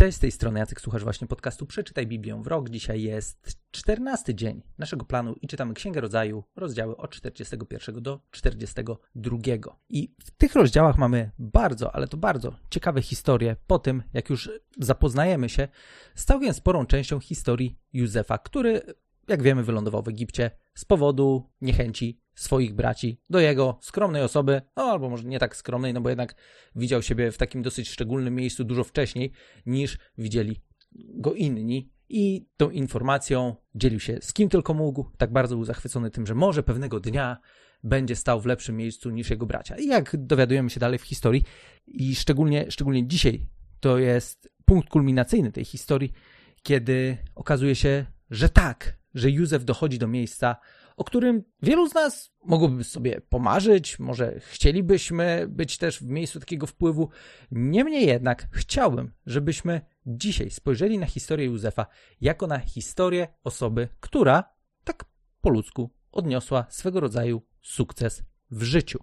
Cześć, z tej strony Jacek, słuchasz właśnie podcastu Przeczytaj Biblię w rok. Dzisiaj jest 14 dzień naszego planu i czytamy Księgę Rodzaju, rozdziały od 41 do 42. I w tych rozdziałach mamy bardzo, ale to bardzo ciekawe historie po tym, jak już zapoznajemy się z całkiem sporą częścią historii Józefa, który, jak wiemy, wylądował w Egipcie z powodu niechęci swoich braci do jego skromnej osoby, no albo może nie tak skromnej, no bo jednak widział siebie w takim dosyć szczególnym miejscu dużo wcześniej niż widzieli go inni. I tą informacją dzielił się z kim tylko mógł. Tak bardzo był zachwycony tym, że może pewnego dnia będzie stał w lepszym miejscu niż jego bracia. I jak dowiadujemy się dalej w historii, i szczególnie, szczególnie dzisiaj, to jest punkt kulminacyjny tej historii, kiedy okazuje się, że tak, że Józef dochodzi do miejsca, o którym wielu z nas mogłoby sobie pomarzyć, może chcielibyśmy być też w miejscu takiego wpływu. Niemniej jednak chciałbym, żebyśmy dzisiaj spojrzeli na historię Józefa jako na historię osoby, która tak po ludzku odniosła swego rodzaju sukces w życiu.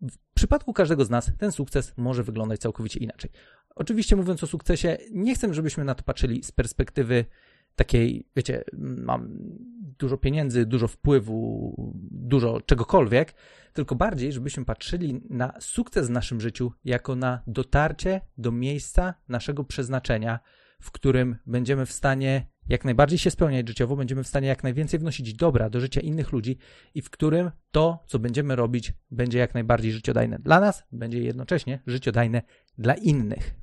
W przypadku każdego z nas ten sukces może wyglądać całkowicie inaczej. Oczywiście mówiąc o sukcesie, nie chcę, żebyśmy na to patrzyli z perspektywy takiej, wiecie, mam dużo pieniędzy, dużo wpływu, dużo czegokolwiek, tylko bardziej, żebyśmy patrzyli na sukces w naszym życiu jako na dotarcie do miejsca naszego przeznaczenia, w którym będziemy w stanie jak najbardziej się spełniać życiowo, będziemy w stanie jak najwięcej wnosić dobra do życia innych ludzi i w którym to, co będziemy robić, będzie jak najbardziej życiodajne dla nas, będzie jednocześnie życiodajne dla innych.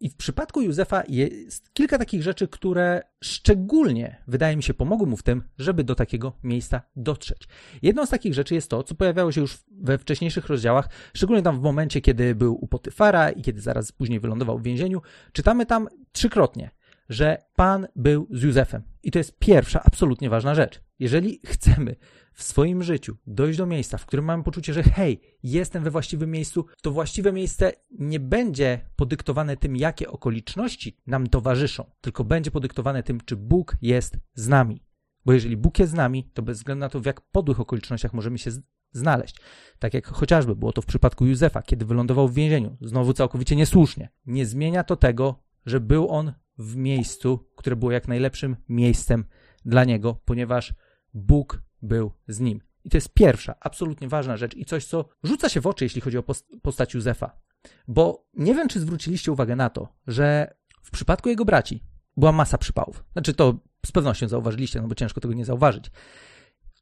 I w przypadku Józefa jest kilka takich rzeczy, które szczególnie, wydaje mi się, pomogły mu w tym, żeby do takiego miejsca dotrzeć. Jedną z takich rzeczy jest to, co pojawiało się już we wcześniejszych rozdziałach, szczególnie tam w momencie, kiedy był u Potyfara i kiedy zaraz później wylądował w więzieniu. Czytamy tam trzykrotnie, że Pan był z Józefem. I to jest pierwsza, absolutnie ważna rzecz. Jeżeli chcemy w swoim życiu dojść do miejsca, w którym mamy poczucie, że hej, jestem we właściwym miejscu, to właściwe miejsce nie będzie podyktowane tym, jakie okoliczności nam towarzyszą, tylko będzie podyktowane tym, czy Bóg jest z nami. Bo jeżeli Bóg jest z nami, to bez względu na to, w jak podłych okolicznościach możemy się znaleźć. Tak jak chociażby było to w przypadku Józefa, kiedy wylądował w więzieniu, znowu całkowicie niesłusznie. Nie zmienia to tego, że był on w miejscu, które było jak najlepszym miejscem dla niego, ponieważ Bóg był z nim. I to jest pierwsza, absolutnie ważna rzecz i coś, co rzuca się w oczy, jeśli chodzi o postać Józefa. Bo nie wiem, czy zwróciliście uwagę na to, że w przypadku jego braci była masa przypałów. Znaczy, to z pewnością zauważyliście, no bo ciężko tego nie zauważyć.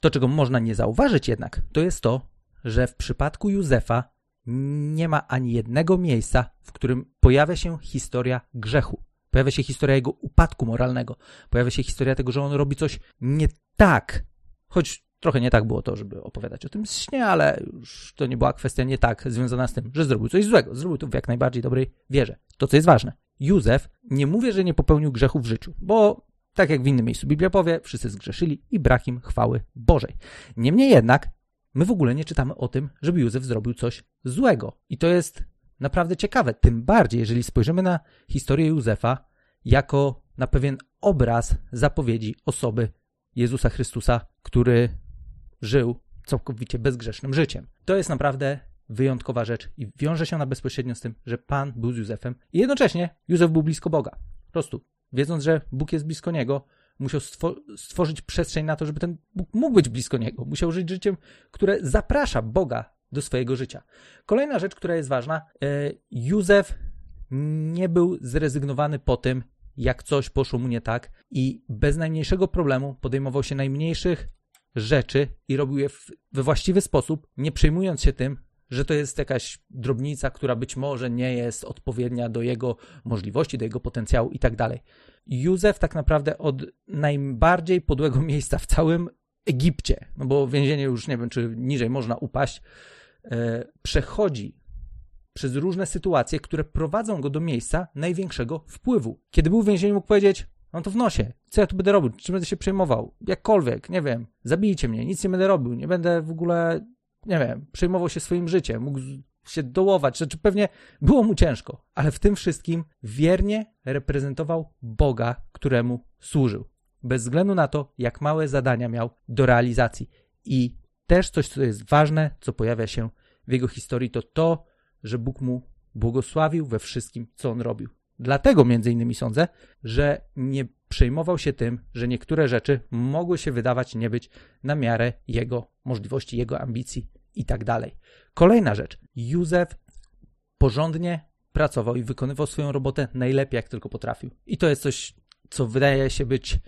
To, czego można nie zauważyć jednak, to jest to, że w przypadku Józefa nie ma ani jednego miejsca, w którym pojawia się historia grzechu. Pojawia się historia jego upadku moralnego. Pojawia się historia tego, że on robi coś nie tak. Choć trochę nie tak było to, żeby opowiadać o tym śnie, ale już to nie była kwestia nie tak związana z tym, że zrobił coś złego. Zrobił to w jak najbardziej dobrej wierze. To, co jest ważne. Józef, nie mówię, że nie popełnił grzechu w życiu, bo tak jak w innym miejscu Biblia powie, wszyscy zgrzeszyli i brak im chwały Bożej. Niemniej jednak, my w ogóle nie czytamy o tym, żeby Józef zrobił coś złego. I to jest naprawdę ciekawe, tym bardziej, jeżeli spojrzymy na historię Józefa jako na pewien obraz zapowiedzi osoby Jezusa Chrystusa, który żył całkowicie bezgrzesznym życiem. To jest naprawdę wyjątkowa rzecz i wiąże się ona bezpośrednio z tym, że Pan był z Józefem i jednocześnie Józef był blisko Boga. Po prostu, wiedząc, że Bóg jest blisko niego, musiał stworzyć przestrzeń na to, żeby ten Bóg mógł być blisko niego. Musiał żyć życiem, które zaprasza Boga do swojego życia. Kolejna rzecz, która jest ważna, e, Józef nie był zrezygnowany po tym, jak coś poszło mu nie tak i bez najmniejszego problemu podejmował się najmniejszych rzeczy i robił je we właściwy sposób, nie przejmując się tym, że to jest jakaś drobnica, która być może nie jest odpowiednia do jego możliwości, do jego potencjału i tak dalej. Józef tak naprawdę od najbardziej podłego miejsca w całym Egipcie, no bo więzienie już nie wiem, czy niżej można upaść, przechodzi przez różne sytuacje, które prowadzą go do miejsca największego wpływu. Kiedy był w więzieniu, mógł powiedzieć: Mam to w nosie, co ja tu będę robił, czym będę się przejmował, jakkolwiek, nie wiem, zabijcie mnie, nic nie będę robił, nie będę w ogóle, nie wiem, przejmował się swoim życiem, mógł się dołować, rzeczy pewnie było mu ciężko, ale w tym wszystkim wiernie reprezentował Boga, któremu służył. Bez względu na to, jak małe zadania miał do realizacji. I też coś, co jest ważne, co pojawia się w jego historii, to to, że Bóg mu błogosławił we wszystkim, co on robił. Dlatego między innymi sądzę, że nie przejmował się tym, że niektóre rzeczy mogły się wydawać nie być na miarę jego możliwości, jego ambicji i tak dalej. Kolejna rzecz. Józef porządnie pracował i wykonywał swoją robotę najlepiej, jak tylko potrafił. I to jest coś, co wydaje się być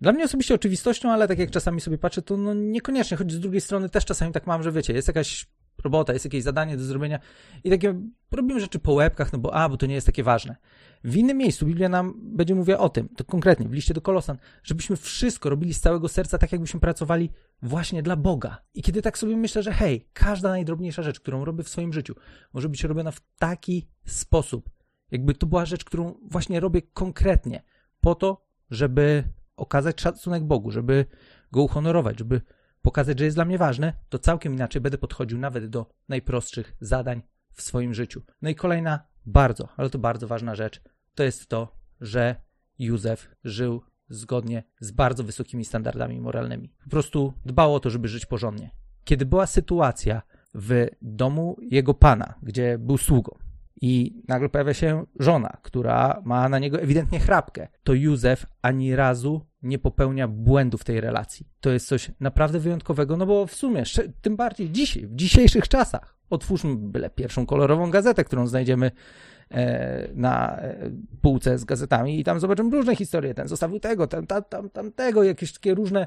dla mnie osobiście oczywistością, ale tak jak czasami sobie patrzę, to no niekoniecznie, choć z drugiej strony też czasami tak mam, że wiecie, jest jakaś robota, jest jakieś zadanie do zrobienia i takie robimy rzeczy po łebkach, no bo a, bo to nie jest takie ważne. W innym miejscu Biblia nam będzie mówiła o tym, to konkretnie w liście do Kolosan, żebyśmy wszystko robili z całego serca, tak jakbyśmy pracowali właśnie dla Boga. I kiedy tak sobie myślę, że hej, każda najdrobniejsza rzecz, którą robię w swoim życiu, może być robiona w taki sposób, jakby to była rzecz, którą właśnie robię konkretnie, po to, żeby okazać szacunek Bogu, żeby go uhonorować, żeby pokazać, że jest dla mnie ważne, to całkiem inaczej będę podchodził nawet do najprostszych zadań w swoim życiu. No i kolejna bardzo, ale to bardzo ważna rzecz, to jest to, że Józef żył zgodnie z bardzo wysokimi standardami moralnymi. Po prostu dbał o to, żeby żyć porządnie. Kiedy była sytuacja w domu jego pana, gdzie był sługą, i nagle pojawia się żona, która ma na niego ewidentnie chrapkę, to Józef ani razu nie popełnia błędu w tej relacji. To jest coś naprawdę wyjątkowego, no bo w sumie, tym bardziej dzisiaj, w dzisiejszych czasach, otwórzmy byle pierwszą kolorową gazetę, którą znajdziemy e, na e, półce z gazetami i tam zobaczymy różne historie. Ten zostawił tego, tam, tam, tam, tamtego, jakieś takie różne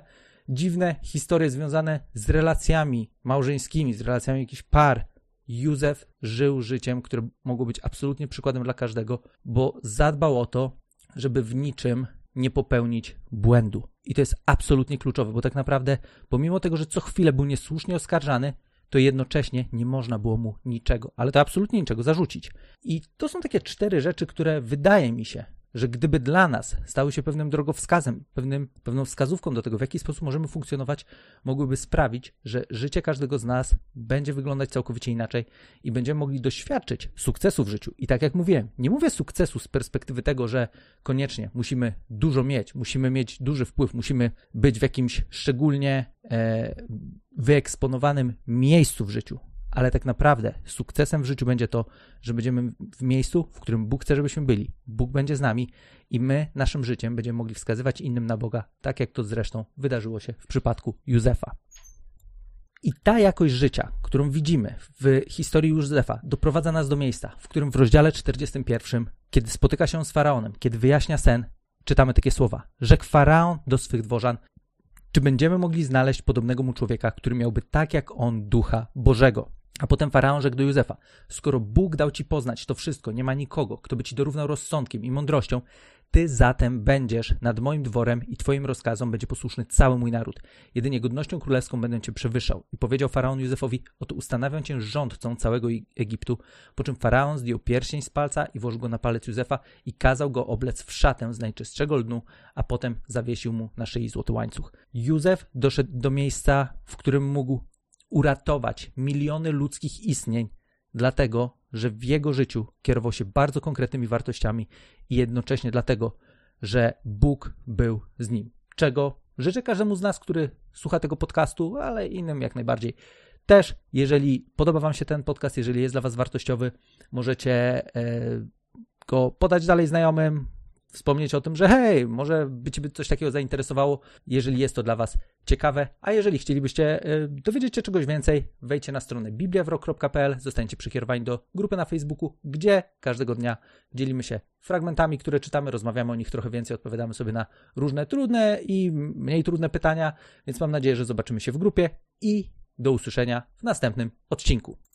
dziwne historie związane z relacjami małżeńskimi, z relacjami jakichś par, Józef żył życiem, które mogło być absolutnie przykładem dla każdego, bo zadbał o to, żeby w niczym nie popełnić błędu. I to jest absolutnie kluczowe, bo tak naprawdę, pomimo tego, że co chwilę był niesłusznie oskarżany, to jednocześnie nie można było mu niczego, ale to absolutnie niczego zarzucić. I to są takie cztery rzeczy, które wydaje mi się, że gdyby dla nas stały się pewnym drogowskazem, pewnym, pewną wskazówką do tego, w jaki sposób możemy funkcjonować, mogłyby sprawić, że życie każdego z nas będzie wyglądać całkowicie inaczej i będziemy mogli doświadczyć sukcesu w życiu. I tak jak mówiłem, nie mówię sukcesu z perspektywy tego, że koniecznie musimy dużo mieć, musimy mieć duży wpływ, musimy być w jakimś szczególnie e, wyeksponowanym miejscu w życiu ale tak naprawdę sukcesem w życiu będzie to, że będziemy w miejscu, w którym Bóg chce, żebyśmy byli. Bóg będzie z nami i my naszym życiem będziemy mogli wskazywać innym na Boga, tak jak to zresztą wydarzyło się w przypadku Józefa. I ta jakość życia, którą widzimy w historii Józefa, doprowadza nas do miejsca, w którym w rozdziale 41, kiedy spotyka się z faraonem, kiedy wyjaśnia sen, czytamy takie słowa: Rzekł faraon do swych dworzan: Czy będziemy mogli znaleźć podobnego mu człowieka, który miałby tak jak on ducha Bożego? A potem faraon rzekł do Józefa: Skoro Bóg dał ci poznać to wszystko, nie ma nikogo, kto by ci dorównał rozsądkiem i mądrością, ty zatem będziesz nad moim dworem i twoim rozkazom będzie posłuszny cały mój naród. Jedynie godnością królewską będę cię przewyższał. I powiedział faraon Józefowi: Oto ustanawiam cię rządcą całego Egiptu. Po czym faraon zdjął pierścień z palca i włożył go na palec Józefa i kazał go oblec w szatę z najczystszego lnu, a potem zawiesił mu na szyi złoty łańcuch. Józef doszedł do miejsca, w którym mógł uratować miliony ludzkich istnień, dlatego że w jego życiu kierował się bardzo konkretnymi wartościami i jednocześnie dlatego, że Bóg był z nim. Czego życzę każdemu z nas, który słucha tego podcastu, ale innym jak najbardziej. Też, jeżeli podoba Wam się ten podcast, jeżeli jest dla Was wartościowy, możecie e, go podać dalej znajomym, wspomnieć o tym, że hej, może by Cię coś takiego zainteresowało, jeżeli jest to dla Was ciekawe, a jeżeli chcielibyście y, dowiedzieć się czegoś więcej, wejdźcie na stronę bibliawrok.pl, zostańcie przekierowani do grupy na Facebooku, gdzie każdego dnia dzielimy się fragmentami, które czytamy, rozmawiamy o nich trochę więcej, odpowiadamy sobie na różne trudne i mniej trudne pytania, więc mam nadzieję, że zobaczymy się w grupie i do usłyszenia w następnym odcinku.